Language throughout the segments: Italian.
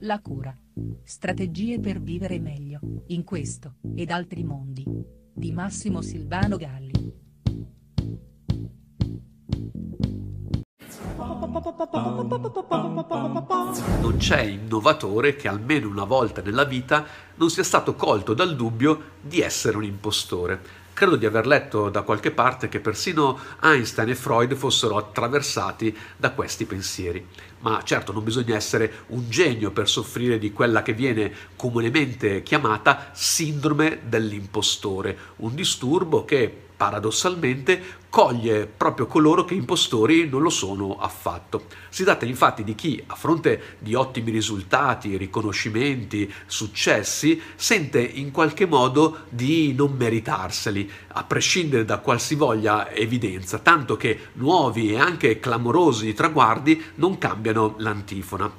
La cura. Strategie per vivere meglio, in questo, ed altri mondi. Di Massimo Silvano Galli. Non c'è innovatore che almeno una volta nella vita non sia stato colto dal dubbio di essere un impostore. Credo di aver letto da qualche parte che persino Einstein e Freud fossero attraversati da questi pensieri. Ma certo non bisogna essere un genio per soffrire di quella che viene comunemente chiamata sindrome dell'impostore, un disturbo che paradossalmente coglie proprio coloro che impostori non lo sono affatto. Si tratta infatti di chi, a fronte di ottimi risultati, riconoscimenti, successi, sente in qualche modo di non meritarseli, a prescindere da qualsivoglia evidenza, tanto che nuovi e anche clamorosi traguardi non cambiano l'antifona.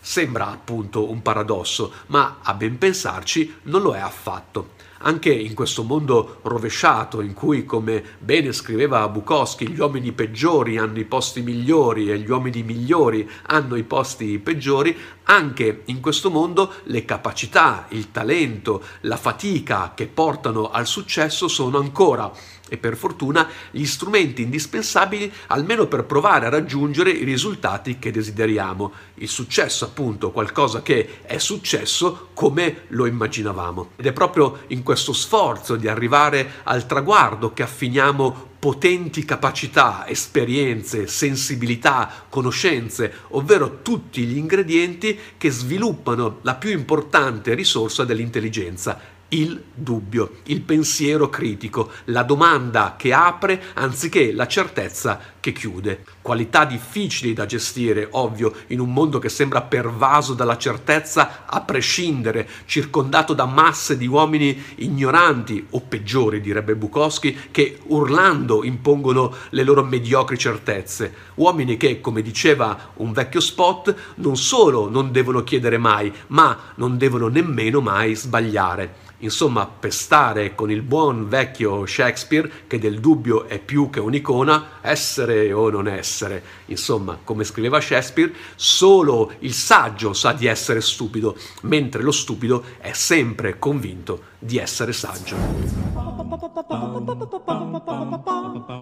Sembra appunto un paradosso, ma a ben pensarci non lo è affatto. Anche in questo mondo rovesciato, in cui, come bene scriveva Bukowski, gli uomini peggiori hanno i posti migliori e gli uomini migliori hanno i posti peggiori, anche in questo mondo le capacità, il talento, la fatica che portano al successo sono ancora e per fortuna gli strumenti indispensabili almeno per provare a raggiungere i risultati che desideriamo. Il successo appunto, qualcosa che è successo come lo immaginavamo. Ed è proprio in questo sforzo di arrivare al traguardo che affiniamo potenti capacità, esperienze, sensibilità, conoscenze, ovvero tutti gli ingredienti che sviluppano la più importante risorsa dell'intelligenza, il dubbio, il pensiero critico, la domanda che apre anziché la certezza che chiude. Qualità difficili da gestire, ovvio, in un mondo che sembra pervaso dalla certezza a prescindere, circondato da masse di uomini ignoranti o peggiori, direbbe Bukowski, che urlando impongono le loro mediocri certezze. Uomini che, come diceva un vecchio spot, non solo non devono chiedere mai, ma non devono nemmeno mai sbagliare. Insomma, pestare con il buon vecchio Shakespeare, che del dubbio è più che un'icona, essere o non essere. Insomma, come scriveva Shakespeare, solo il saggio sa di essere stupido, mentre lo stupido è sempre convinto di essere saggio.